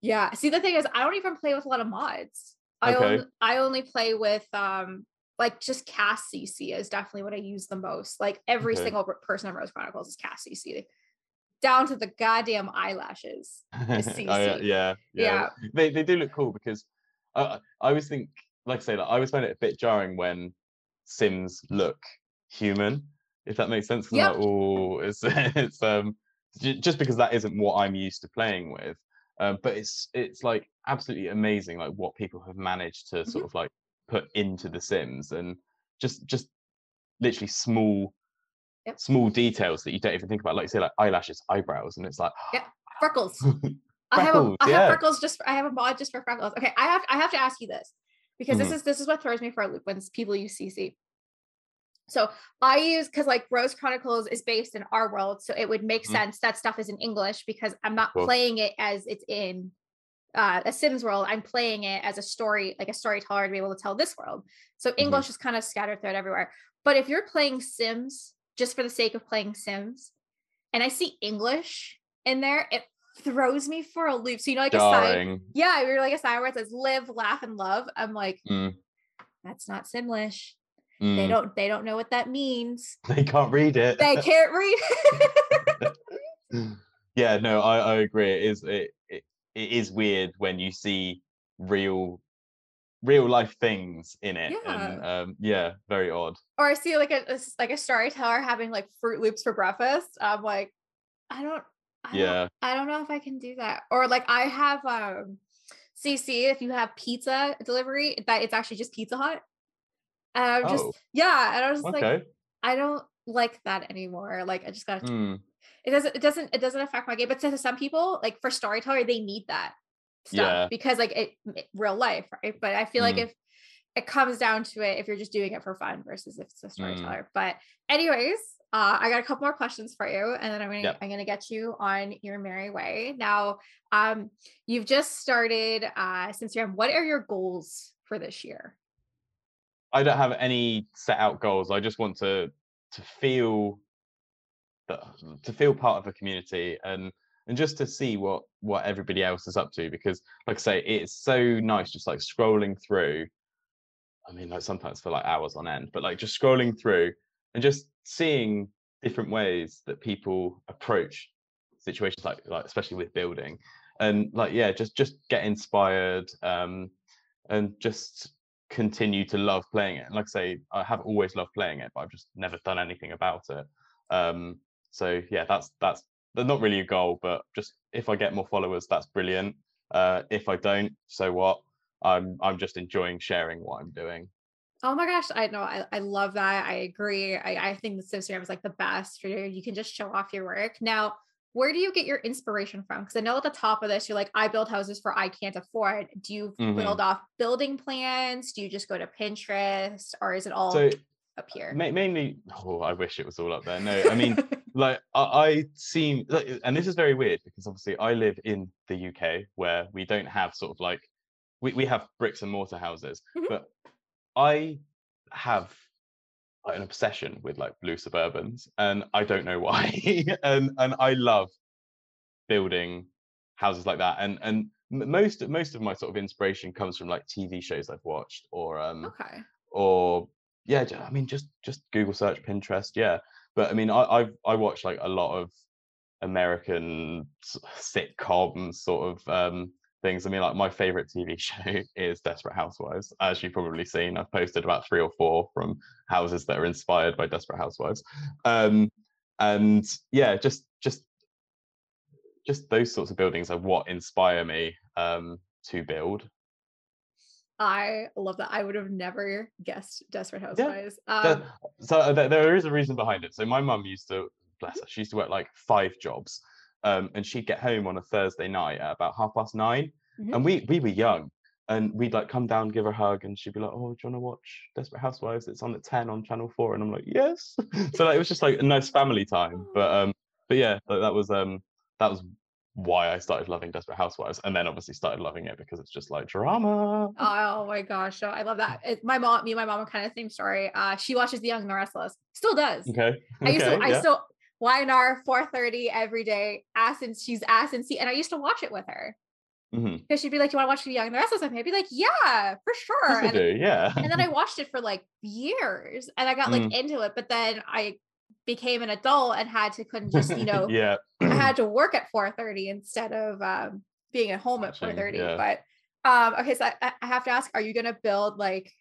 Speaker 1: Yeah. See, the thing is, I don't even play with a lot of mods. I
Speaker 2: Okay.
Speaker 1: only I only play with um like just CAS CC is definitely what I use the most. Like every
Speaker 2: Okay.
Speaker 1: single person on Rose Chronicles is CAS CC, down to the goddamn eyelashes.
Speaker 2: Oh, yeah, yeah, yeah. They they do look cool because I I I always think, like I say, like, I always find it a bit jarring when Sims look human, if that makes sense.
Speaker 1: Yep.
Speaker 2: like, oh, it's it's um just because that isn't what I'm used to playing with. Um, but it's it's like absolutely amazing, like what people have managed to sort of like put into the Sims and just just literally small
Speaker 1: Yep.
Speaker 2: small details that you don't even think about, like you say, like eyelashes, eyebrows, and it's like
Speaker 1: yeah, Freckles. I have a
Speaker 2: Freckles,
Speaker 1: I
Speaker 2: yeah.
Speaker 1: have freckles just I have a mod just for freckles. Okay, I have I have to ask you this because
Speaker 2: Mhm.
Speaker 1: this is this is what throws me for a loop when people use CC. So I use because like Rose Chronicles is based in our world, so it would make
Speaker 2: Mhm.
Speaker 1: sense that stuff is in English because I'm not
Speaker 2: Cool.
Speaker 1: playing it as it's in uh, a Sims world. I'm playing it as a story, like a storyteller to be able to tell this world. So English is kind of scattered throughout everywhere. But if you're playing Sims just for the sake of playing Sims, and I see English in there, it throws me for a loop. So you know, like a sign, yeah, we're like a sign where it says "live, laugh, and love." I'm like,
Speaker 2: Mm,
Speaker 1: that's not Simlish. They
Speaker 2: mm.
Speaker 1: don't. They don't know what that means.
Speaker 2: They can't read it.
Speaker 1: They can't read. it.
Speaker 2: yeah, no, I, I agree. It is it, it it is weird when you see real real life things in it. And um yeah, very odd.
Speaker 1: or I see like a like a storyteller having like Fruit Loops for breakfast. I'm like, I don't. I don't
Speaker 2: Yeah.
Speaker 1: I don't know if I can do that. Or like I have um CC if you have pizza delivery, that it's actually just Pizza Hut. And I'm just
Speaker 2: Oh.
Speaker 1: yeah, and I was just like, I don't like that anymore. Like I just gotta
Speaker 2: Mm,
Speaker 1: it doesn't it doesn't it doesn't affect my game. But to some people, like for storyteller, they need that stuff
Speaker 2: Yeah.
Speaker 1: because like it, it- real life, right? But I feel like
Speaker 2: Mm.
Speaker 1: if it comes down to it, if you're just doing it for fun versus if it's a
Speaker 2: Mm.
Speaker 1: storyteller. But anyways, uh, I got a couple more questions for you, and then I'm gonna
Speaker 2: Yep.
Speaker 1: I'm gonna get you on your merry way. Now, um, you've just started uh Instagram. What are your goals for this year?
Speaker 2: I don't have any set out goals. I just want to to feel that to feel part of a community and and just to see what what everybody else is up to because like i say it's so nice just like scrolling through i mean like sometimes for like hours on end but like just scrolling through and just seeing different ways that people approach situations like like especially with building and like yeah just just get inspired um and just continue to love playing it. And like i say i have always loved playing it but i've just never done anything about it. Um so yeah that's that's not really a goal but just if i get more followers that's brilliant. Uh if i don't so what? I'm i'm just enjoying sharing what i'm doing
Speaker 1: Oh my gosh, I know. I, I love that. I agree. I, I think the Instagram is like the best for you. You can just show off your work. Now, where do you get your inspiration from? Because I know at the top of this, you're like, I build houses for I can't afford. Do you mm-hmm. build off building plans? Do you just go to Pinterest or is it all so, up here?
Speaker 2: Ma- mainly, oh, I wish it was all up there. No, I mean, like I, I seem, like, and this is very weird because obviously I live in the UK where we don't have sort of like, we, we have bricks and mortar houses, mm-hmm. but I have an obsession with like blue suburbans and I don't know why. and and I love building houses like that. And and most most of my sort of inspiration comes from like TV shows I've watched or um
Speaker 1: okay.
Speaker 2: or yeah, I mean just just Google search Pinterest, yeah. But I mean I I've I watch like a lot of American sitcoms sort of um things. I mean, like my favorite TV show is Desperate Housewives. As you've probably seen, I've posted about three or four from houses that are inspired by Desperate Housewives. Um, and yeah, just just just those sorts of buildings are what inspire me um, to build.
Speaker 1: I love that. I would have never guessed Desperate Housewives. Yeah.
Speaker 2: Um, so uh, there is a reason behind it. So my mum used to, bless her, she used to work like five jobs um, and she'd get home on a Thursday night at about half past 9 mm-hmm. and we we were young, and we'd like come down, give her a hug, and she'd be like, "Oh, do you want to watch Desperate Housewives? It's on at ten on Channel 4. and I'm like, "Yes." so like, it was just like a nice family time, but um, but yeah, like, that was um, that was why I started loving Desperate Housewives, and then obviously started loving it because it's just like drama.
Speaker 1: Oh my gosh, I love that. It, my mom, me and my mom are kind of the same story. Uh, she watches The Young and the Restless, still does.
Speaker 2: Okay.
Speaker 1: I used
Speaker 2: to,
Speaker 1: yeah. I still YNR 4:30 every day. Ass and she's ass and see, and I used to watch it with her because
Speaker 2: mm-hmm.
Speaker 1: she'd be like, "Do "You want to watch The Young and the Restless with me?" I'd be like, "Yeah, for sure."
Speaker 2: And, do, yeah.
Speaker 1: and then I watched it for like years, and I got like mm. into it. But then I became an adult and had to couldn't just you know
Speaker 2: yeah
Speaker 1: I had to work at 4:30 instead of um, being at home at 4:30. Yeah. But um, okay, so I, I have to ask: Are you gonna build like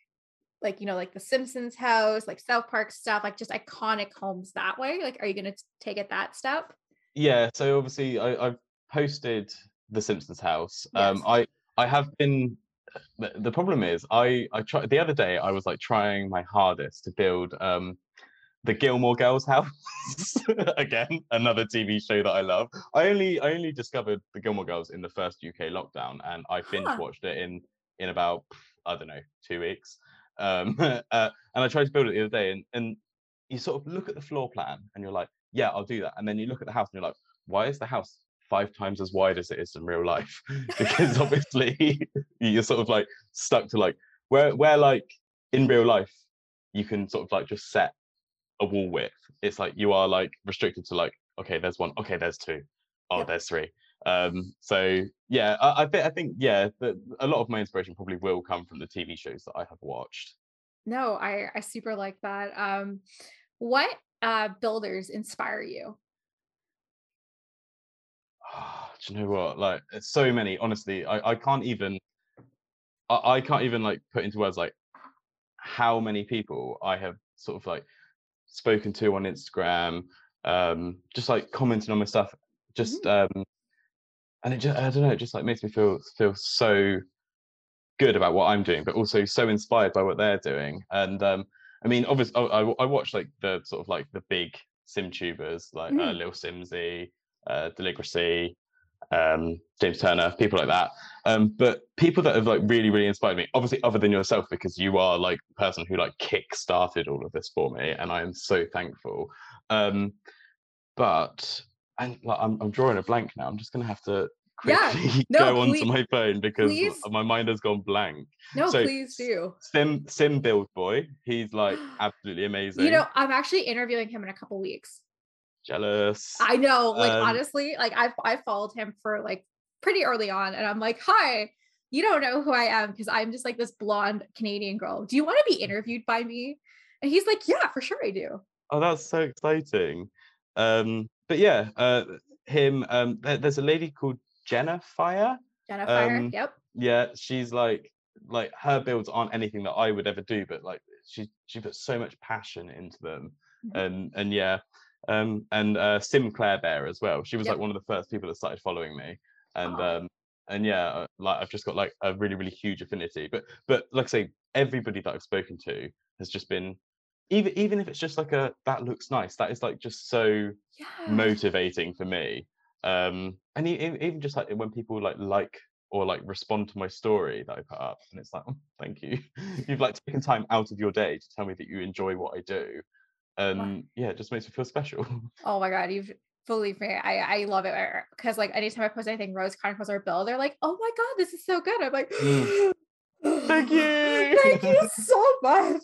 Speaker 1: like you know like the simpsons house like south park stuff like just iconic homes that way like are you going to take it that step
Speaker 2: yeah so obviously I, have posted the simpsons house um, yes. um i i have been the problem is i i tried the other day i was like trying my hardest to build um the Gilmore Girls house again, another TV show that I love. I only I only discovered the Gilmore Girls in the first UK lockdown, and I binge watched it in in about I don't know two weeks. Um, uh, and I tried to build it the other day, and and you sort of look at the floor plan, and you're like, yeah, I'll do that. And then you look at the house, and you're like, why is the house five times as wide as it is in real life? because obviously you're sort of like stuck to like where where like in real life you can sort of like just set a wall width. It's like you are like restricted to like okay, there's one, okay, there's two, oh, yep. there's three. Um, so yeah, I, I think I think yeah, the, a lot of my inspiration probably will come from the TV shows that I have watched.
Speaker 1: No, I I super like that. Um, what uh, builders inspire you?
Speaker 2: Oh, do you know what? Like, so many. Honestly, I I can't even. I, I can't even like put into words like how many people I have sort of like spoken to on Instagram, um, just like commenting on my stuff, just mm-hmm. um, and it just I don't know, it just like makes me feel feel so good about what I'm doing, but also so inspired by what they're doing. And um, I mean, obviously, I, I, watch like the sort of like the big sim tubers like uh, mm. uh, lilsimsie, uh, Deligracy, um, James Turner, people like that. Um, but people that have like really, really inspired me, obviously, other than yourself, because you are like the person who like kick started all of this for me, and I am so thankful. Um, but and like, I'm, I'm drawing a blank now. I'm just gonna have to quickly yeah, no, go please, onto my phone because please. my mind has gone blank.
Speaker 1: No, so, please do.
Speaker 2: Sim Sim Build Boy. He's like absolutely amazing.
Speaker 1: You know, I'm actually interviewing him in a couple weeks.
Speaker 2: jealous.
Speaker 1: I know, like
Speaker 2: Um,
Speaker 1: honestly, like I've I followed him for like pretty early on, and I'm like, hi, you don't know who I am because I'm just like this blonde Canadian girl. Do you want to be interviewed by me? And he's like, yeah, for sure I do.
Speaker 2: Oh, that's so exciting. Um, but yeah, uh, him. Um, there- there's a lady called Jenna Fire.
Speaker 1: Jennifer,
Speaker 2: Um,
Speaker 1: yep.
Speaker 2: Yeah, she's like like her builds aren't anything that I would ever do, but like she she puts so much passion into them,
Speaker 1: Mhm.
Speaker 2: and and yeah, um, and uh, Sinclair Bear as well. She was
Speaker 1: Yep.
Speaker 2: like one of the first people that started following me, and
Speaker 1: Oh.
Speaker 2: um, and yeah, like I've just got like a really really huge affinity. But but like I say, everybody that I've spoken to has just been. Even, even if it's just like a that looks nice that is like just so
Speaker 1: Yeah.
Speaker 2: motivating for me um and even just like when people like like or like respond to my story that i put up and it's like oh, thank you you've like taken time out of your day to tell me that you enjoy what i do and yeah it just makes me feel special
Speaker 1: Oh my god, you've believe me, I I love it because like anytime I post anything Rose Chronicles or Bill, they're like, oh my god, this is so good. I'm like,
Speaker 2: Mm. Thank you.
Speaker 1: thank you so much.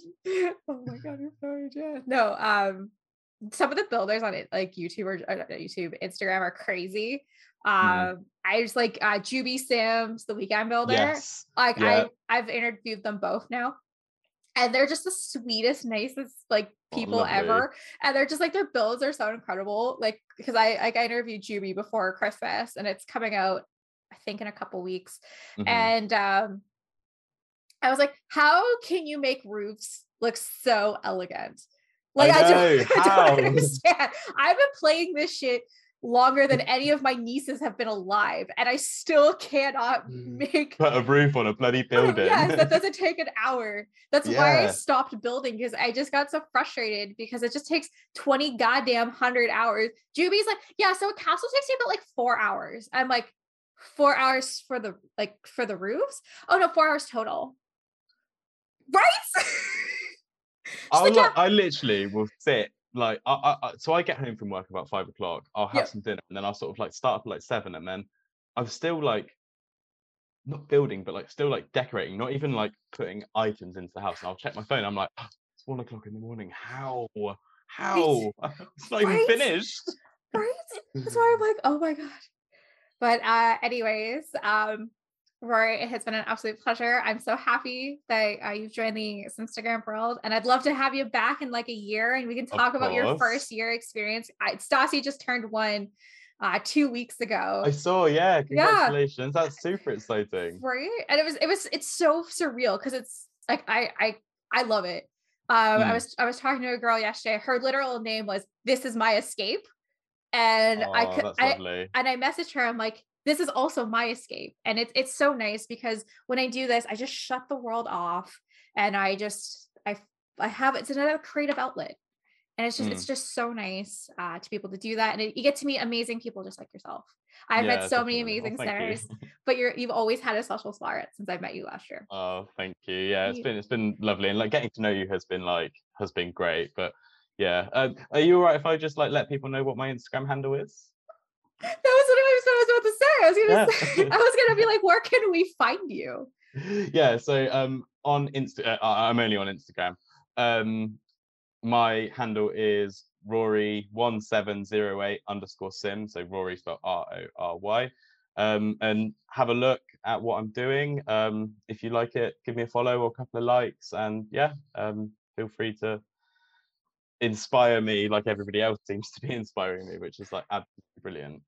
Speaker 1: Oh my god, you're so good. No, um, some of the builders on it, like YouTube or uh, YouTube, Instagram, are crazy. Um,
Speaker 2: Mm.
Speaker 1: I just like uh, Juby Sims, the weekend builder.
Speaker 2: yes
Speaker 1: Like
Speaker 2: Yeah.
Speaker 1: I I've interviewed them both now. And they're just the sweetest, nicest like
Speaker 2: Oh,
Speaker 1: people
Speaker 2: lovely.
Speaker 1: ever. And they're just like their builds are so incredible. Like because I like I interviewed Juby before Christmas and it's coming out, I think in a couple weeks.
Speaker 2: Mhm.
Speaker 1: And um I was like, how can you make roofs look so elegant? Like I,
Speaker 2: know,
Speaker 1: don't, I don't understand. I've been playing this shit longer than any of my nieces have been alive, and I still cannot
Speaker 2: Mm.
Speaker 1: make
Speaker 2: put a roof on a bloody building
Speaker 1: Yes, that doesn't take an hour. That's why I stopped building because I just got so frustrated because it just takes 20 goddamn hundred hours. Juby's like, yeah, so a castle takes you about like four hours. I'm like, four hours for the like for the roofs? Oh no, four hours total. Right?
Speaker 2: I,
Speaker 1: like, yeah.
Speaker 2: I literally will sit like I, I, so I get home from work about five o'clock. I'll have
Speaker 1: Yep.
Speaker 2: some dinner and then I'll sort of like start up at like seven and then I'm still like not building but like still like decorating, not even like putting items into the house. And I'll check my phone. I'm like, "Oh, it's one o'clock in the morning. How? How? It's not even finished.
Speaker 1: right? That's why I'm like, oh my god. But uh anyways, um Rory, it has been an absolute pleasure. I'm so happy that uh, you've joined the Instagram world, and I'd love to have you back in like a year, and we can talk about your first year experience. I, Stassi just turned one uh, two weeks ago,
Speaker 2: I saw, yeah.
Speaker 1: Yeah.
Speaker 2: Congratulations. That's super exciting.
Speaker 1: right? And it was it was it's so surreal because it's like I I I love it. Um, I
Speaker 2: Mm.
Speaker 1: was I was talking to a girl yesterday. Her literal name was "This is my escape," and I
Speaker 2: Oh,
Speaker 1: could I, and I messaged her. I'm like, this is also my escape, and it's it's so nice because when I do this, I just shut the world off, and I just I I have it's another creative outlet, and it's just
Speaker 2: Mm.
Speaker 1: it's just so nice uh, to be able to do that, and it, you get to meet amazing people just like yourself. I've
Speaker 2: Yeah,
Speaker 1: met so many
Speaker 2: definitely.
Speaker 1: Amazing
Speaker 2: thank you.
Speaker 1: stars, but you're you've always had a special spot since I met you last year.
Speaker 2: Oh, thank you. Yeah, it's been it's been lovely, and like getting to know you has been like has been great. But yeah, um, are you alright if I just like let people know what my Instagram handle is?
Speaker 1: That was what I was, I was about to say. I was gonna
Speaker 2: Yeah.
Speaker 1: say, I was gonna be like, where can we find you?
Speaker 2: yeah, so um on Insta, uh, I'm only on Instagram. Um, my handle is Rory one seven zero eight underscore sim. So Rory spelled R O R Y. Um, and have a look at what I'm doing. Um, if you like it, give me a follow or a couple of likes, and yeah, um, feel free to inspire me like everybody else seems to be inspiring me, which is like absolutely brilliant.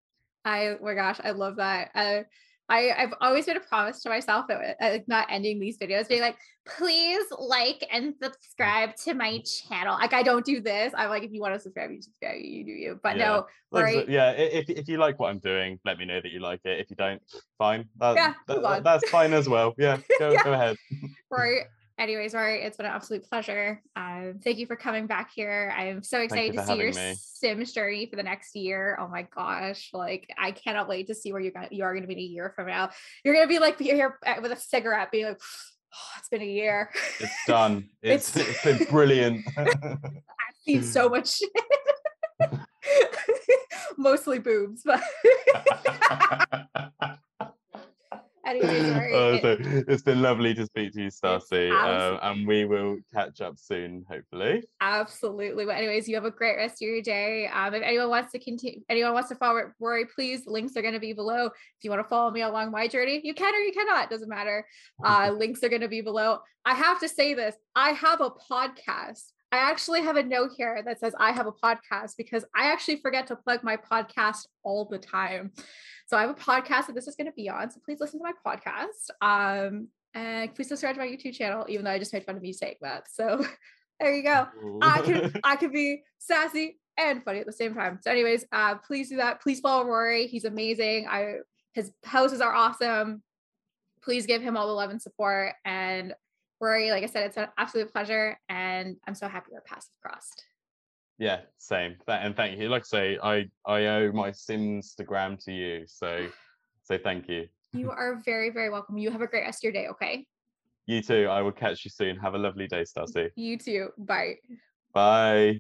Speaker 1: I oh my gosh, I love that. Uh, I I've always made a promise to myself that uh, not ending these videos being like, please like and subscribe to my channel. Like I don't do this. I'm like, if you want to subscribe, you subscribe. You do you. But
Speaker 2: Yeah.
Speaker 1: no, right?
Speaker 2: yeah, if if you like what I'm doing, let me know that you like it. If you don't, fine. That,
Speaker 1: Yeah,
Speaker 2: that- that's fine as well. Yeah, go
Speaker 1: Yeah.
Speaker 2: go ahead.
Speaker 1: Right. Anyways, Rory, It's been an absolute pleasure. Um, thank you for coming back here. I'm so
Speaker 2: you
Speaker 1: excited to see your
Speaker 2: me.
Speaker 1: Sims journey for the next year. Oh my gosh. Like I cannot wait to see where you're gonna you are gonna be in a year from now. You're gonna be like here with a cigarette, being like, oh, it's been a year.
Speaker 2: It's done. It's
Speaker 1: It's-
Speaker 2: it's been brilliant.
Speaker 1: I've seen so much shit. Mostly boobs, but anyways, right.
Speaker 2: oh, so it's been lovely to speak to you, Stacy, um, and we will catch up soon, hopefully.
Speaker 1: Absolutely. But anyways, you have a great rest of your day. Um, if anyone wants to continue, anyone wants to follow Rory, please links are going to be below. If you want to follow me along my journey, you can or you cannot. Doesn't matter. Uh, links are going to be below. I have to say this. I have a podcast. I actually have a note here that says I have a podcast because I actually forget to plug my podcast all the time. So I have a podcast that this is going to be on. So please listen to my podcast. Um, and please subscribe to my YouTube channel, even though I just made fun of me saying that. So there you go. I can I can be sassy and funny at the same time. So, anyways, uh, please do that. Please follow Rory. He's amazing. I his houses are awesome. Please give him all the love and support. And Rory, like I said, it's an absolute pleasure, and I'm so happy our paths have crossed.
Speaker 2: Yeah, same. And thank you. Like I say, I I owe my Simstagram to you, so so thank you.
Speaker 1: You are very very welcome. You have a great rest of your day. Okay.
Speaker 2: You too. I will catch you soon. Have a lovely day, Stacy.
Speaker 1: You too. Bye.
Speaker 2: Bye.